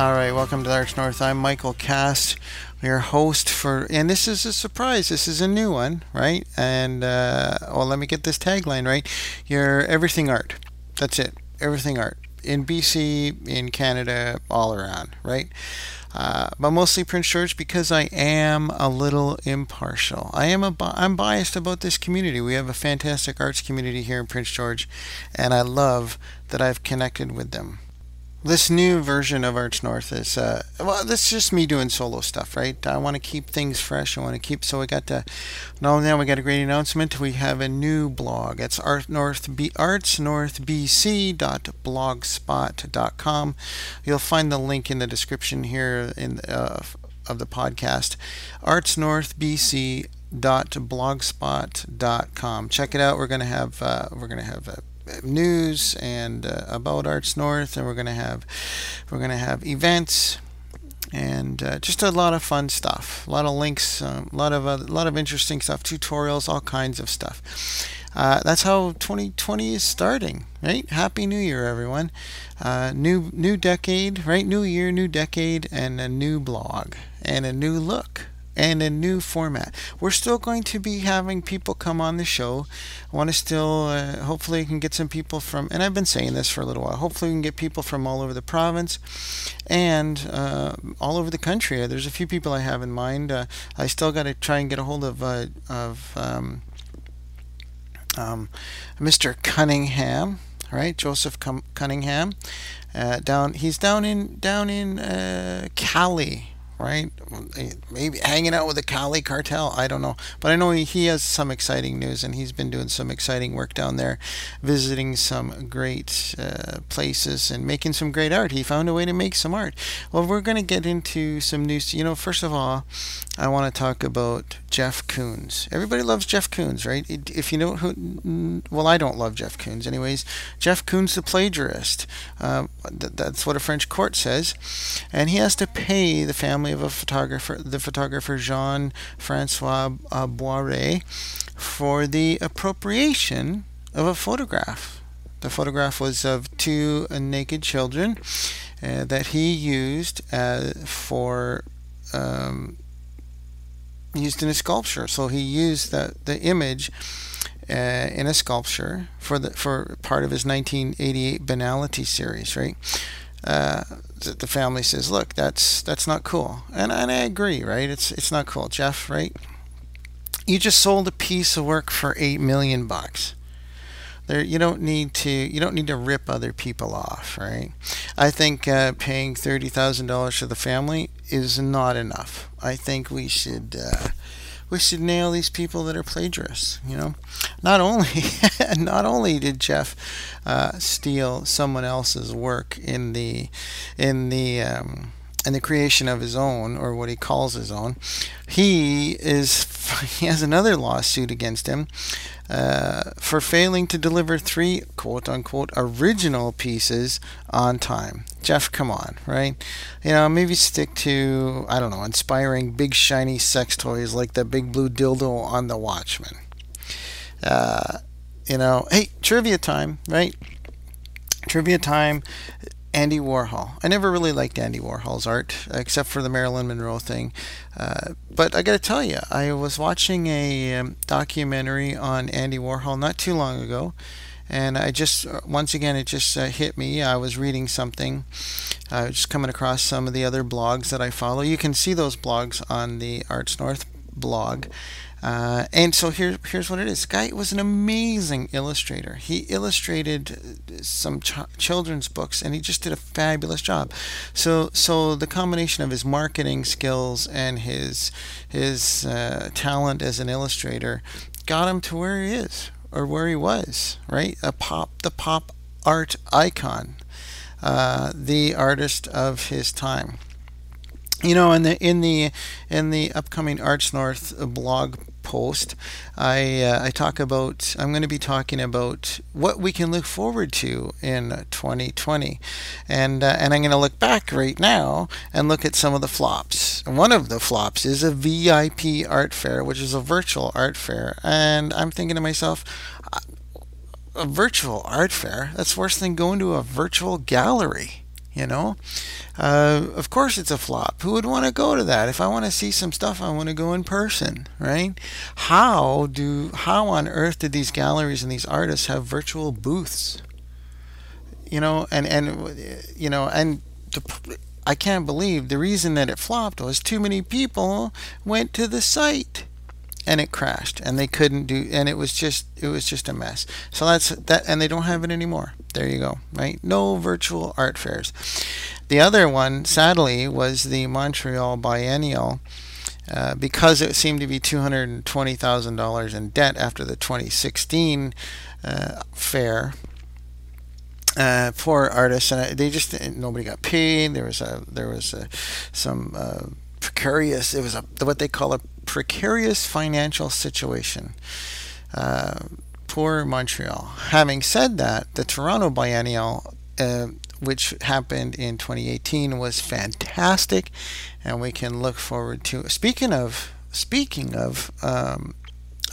All right, welcome to Arts North. I'm Michael Cast, your host for, and this is a surprise. This is a new one, right? And uh, well, let me get this tagline right. Your everything art. That's it. Everything art in BC, in Canada, all around, right? Uh, but mostly Prince George because I am a little impartial. I am a I'm biased about this community. We have a fantastic arts community here in Prince George, and I love that I've connected with them this new version of Arts North is uh, well, this is just me doing solo stuff, right? I want to keep things fresh. I want to keep so we got to now now we got a great announcement. We have a new blog. It's Art North B artsnorthbc.blogspot.com. You'll find the link in the description here in uh, of the podcast. artsnorthbc.blogspot.com. Check it out. We're gonna have uh, we're gonna have a news and uh, about Arts North, and we're gonna have we're gonna have events and uh, just a lot of fun stuff. A lot of links, um, a lot of uh, a lot of interesting stuff, tutorials, all kinds of stuff. Uh, that's how 2020 is starting, right? Happy New Year, everyone! Uh, new new decade, right? New year, new decade, and a new blog and a new look and a new format. We're still going to be having people come on the show. I want to still, uh, hopefully, I can get some people from, and I've been saying this for a little while. Hopefully, we can get people from all over the province and uh, all over the country. There's a few people I have in mind. Uh, I still got to try and get a hold of uh, of um, um, Mr. Cunningham, right? Joseph Cunningham. Uh, down, he's down in down in uh, Cali, right? Maybe hanging out with the Cali cartel. I don't know. But I know he, has some exciting news and he's been doing some exciting work down there, visiting some great uh, places and making some great art. He found a way to make some art. Well, we're going to get into some news. You know, first of all, I want to talk about Jeff Koons. Everybody loves Jeff Koons, right? If you know who, well, I don't love Jeff Koons, anyways. Jeff Koons, the plagiarist. Uh, th- that's what a French court says, and he has to pay the family of a photographer, the photographer Jean Francois uh, Bauret, for the appropriation of a photograph. The photograph was of two naked children uh, that he used uh, for. Um, used in a sculpture. So he used the the image uh, in a sculpture for the for part of his 1988 Banality series, right? Uh, the family says, "Look, that's that's not cool," and and I agree, right? It's it's not cool, Jeff, right? You just sold a piece of work for eight million bucks. There, you don't need to you don't need to rip other people off, right? I think uh, paying thirty thousand dollars to the family is not enough. I think we should uh, we should nail these people that are plagiarists. You know, not only not only did Jeff uh, steal someone else's work in the in the um, in the creation of his own or what he calls his own, he is he has another lawsuit against him uh, for failing to deliver three quote unquote original pieces on time. Jeff, come on, right? You know, maybe stick to, I don't know, inspiring big shiny sex toys like the big blue dildo on The Watchmen. Uh, you know, hey, trivia time, right? Trivia time. Andy Warhol. I never really liked Andy Warhol's art, except for the Marilyn Monroe thing. Uh, but I got to tell you, I was watching a um, documentary on Andy Warhol not too long ago, and I just, uh, once again, it just uh, hit me. I was reading something, I was just coming across some of the other blogs that I follow. You can see those blogs on the Arts North blog. Uh, and so here, here's what it is. Guy was an amazing illustrator. He illustrated some ch- children's books, and he just did a fabulous job. So, so the combination of his marketing skills and his his uh, talent as an illustrator got him to where he is, or where he was. Right, a pop, the pop art icon, uh, the artist of his time you know in the in the in the upcoming arts north blog post, I uh, I talk about I'm going to be talking about what we can look forward to in 2020, and uh, and I'm going to look back right now and look at some of the flops. One of the flops is a VIP art fair, which is a virtual art fair, and I'm thinking to myself. A virtual art fair? That's worse than going to a virtual gallery. You know, uh, of course it's a flop. Who would want to go to that? If I want to see some stuff, I want to go in person, right? How do how on earth did these galleries and these artists have virtual booths? You know, and and you know, and the, I can't believe the reason that it flopped was too many people went to the site and it crashed and they couldn't do and it was just it was just a mess so that's that and they don't have it anymore there you go right no virtual art fairs the other one sadly was the montreal biennial uh, because it seemed to be $220,000 in debt after the 2016 uh, fair. Uh, poor artists, and they just nobody got paid. There was a there was a, some uh, precarious. It was a what they call a precarious financial situation. Uh, poor Montreal. Having said that, the Toronto Biennial, uh, which happened in 2018, was fantastic, and we can look forward to. Speaking of speaking of um,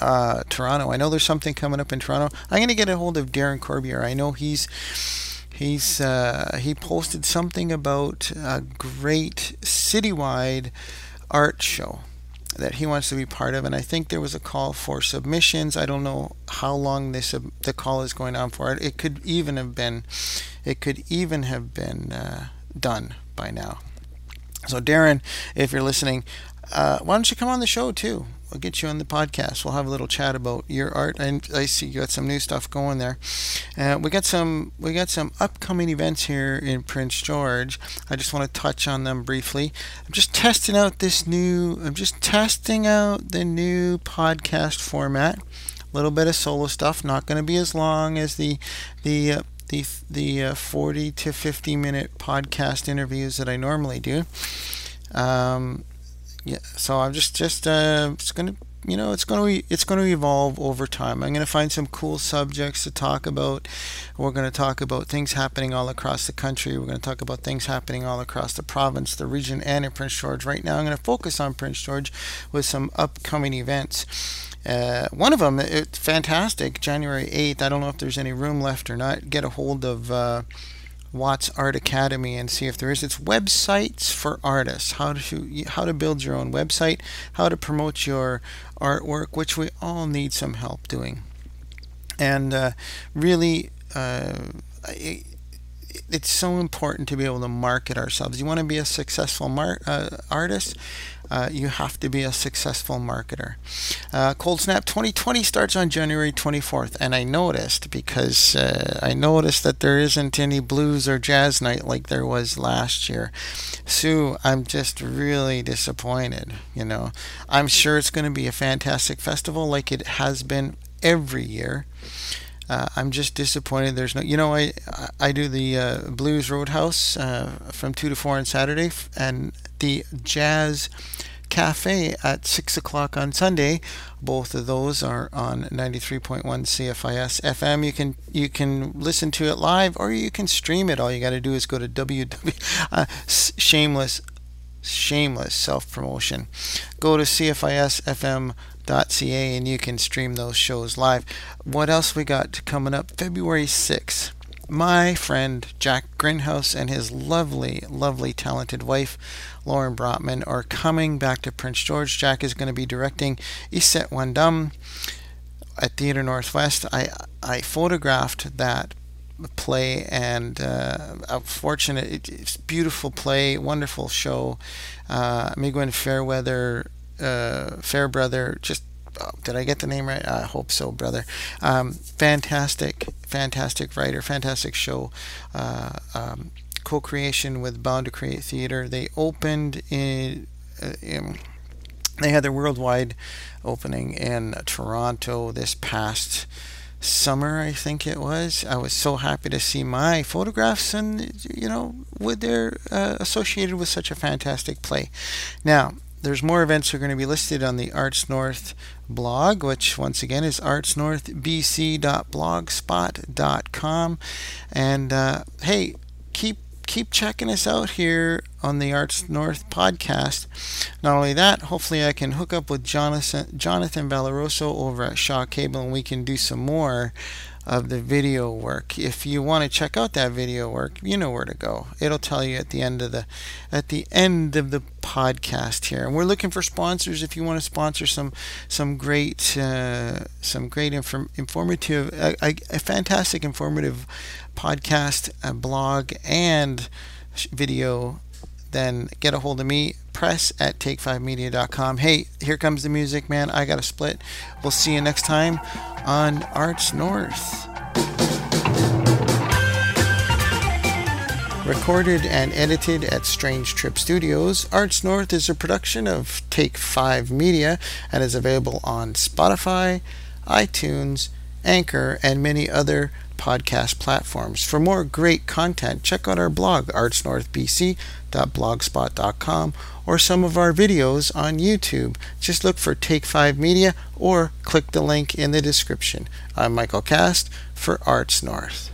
uh, Toronto, I know there's something coming up in Toronto. I'm going to get a hold of Darren Corbier. I know he's he's uh, he posted something about a great citywide art show that he wants to be part of, and I think there was a call for submissions. I don't know how long this uh, the call is going on for. It could even have been, it could even have been uh, done by now. So Darren, if you're listening, uh, why don't you come on the show too? We'll get you on the podcast. We'll have a little chat about your art. And I see you got some new stuff going there. Uh, we got some we got some upcoming events here in Prince George. I just want to touch on them briefly. I'm just testing out this new. I'm just testing out the new podcast format. A little bit of solo stuff. Not going to be as long as the the uh, the the uh, 40 to 50 minute podcast interviews that I normally do. Um, yeah, so I'm just just uh, it's gonna you know it's gonna it's gonna evolve over time. I'm gonna find some cool subjects to talk about. We're gonna talk about things happening all across the country. We're gonna talk about things happening all across the province, the region, and in Prince George. Right now, I'm gonna focus on Prince George with some upcoming events. Uh, one of them, it's fantastic. January 8th. I don't know if there's any room left or not. Get a hold of. Uh, Watts Art Academy and see if there is. It's websites for artists. How to how to build your own website, how to promote your artwork, which we all need some help doing. And uh, really, uh, it, it's so important to be able to market ourselves. You want to be a successful mar- uh, artist uh, you have to be a successful marketer. Uh, Cold Snap 2020 starts on January 24th, and I noticed because uh, I noticed that there isn't any blues or jazz night like there was last year. Sue, I'm just really disappointed. You know, I'm sure it's going to be a fantastic festival like it has been every year. Uh, I'm just disappointed. There's no, you know, I I do the uh, Blues Roadhouse uh, from two to four on Saturday, and the Jazz Cafe at six o'clock on Sunday. Both of those are on 93.1 CFIS FM. You can you can listen to it live or you can stream it. All you got to do is go to www. Uh, shameless, shameless self promotion. Go to CFISFM ca and you can stream those shows live. What else we got coming up? February 6th. My friend Jack Grinhaus and his lovely, lovely, talented wife Lauren Brotman are coming back to Prince George. Jack is going to be directing Isitwendam at Theatre Northwest. I I photographed that play and uh, a fortunate it's beautiful play wonderful show uh, Miguel Fairweather uh, Fairbrother. Just oh, did I get the name right? I hope so, brother. Um, fantastic, fantastic writer, fantastic show. Uh, um, co-creation with Bound to Create Theater. They opened in, uh, in they had their worldwide opening in Toronto this past summer, I think it was. I was so happy to see my photographs and you know with their uh, associated with such a fantastic play. Now, there's more events are going to be listed on the Arts North blog, which once again is artsnorthbc.blogspot.com. And uh, hey, keep keep checking us out here on the Arts North podcast. Not only that, hopefully I can hook up with Jonathan Jonathan Valaroso over at Shaw Cable, and we can do some more of the video work. If you want to check out that video work, you know where to go. It'll tell you at the end of the at the end of the podcast here. And we're looking for sponsors. If you want to sponsor some some great uh, some great inform- informative, a, a, a, fantastic informative podcast, a blog, and video, then get a hold of me. Press at take5media.com. Hey, here comes the music, man. I got a split. We'll see you next time on Arts North. Recorded and edited at Strange Trip Studios, Arts North is a production of Take 5 Media and is available on Spotify, iTunes, Anchor, and many other podcast platforms. For more great content, check out our blog, artsnorthbc.blogspot.com, or some of our videos on YouTube. Just look for Take 5 Media or click the link in the description. I'm Michael Cast for Arts North.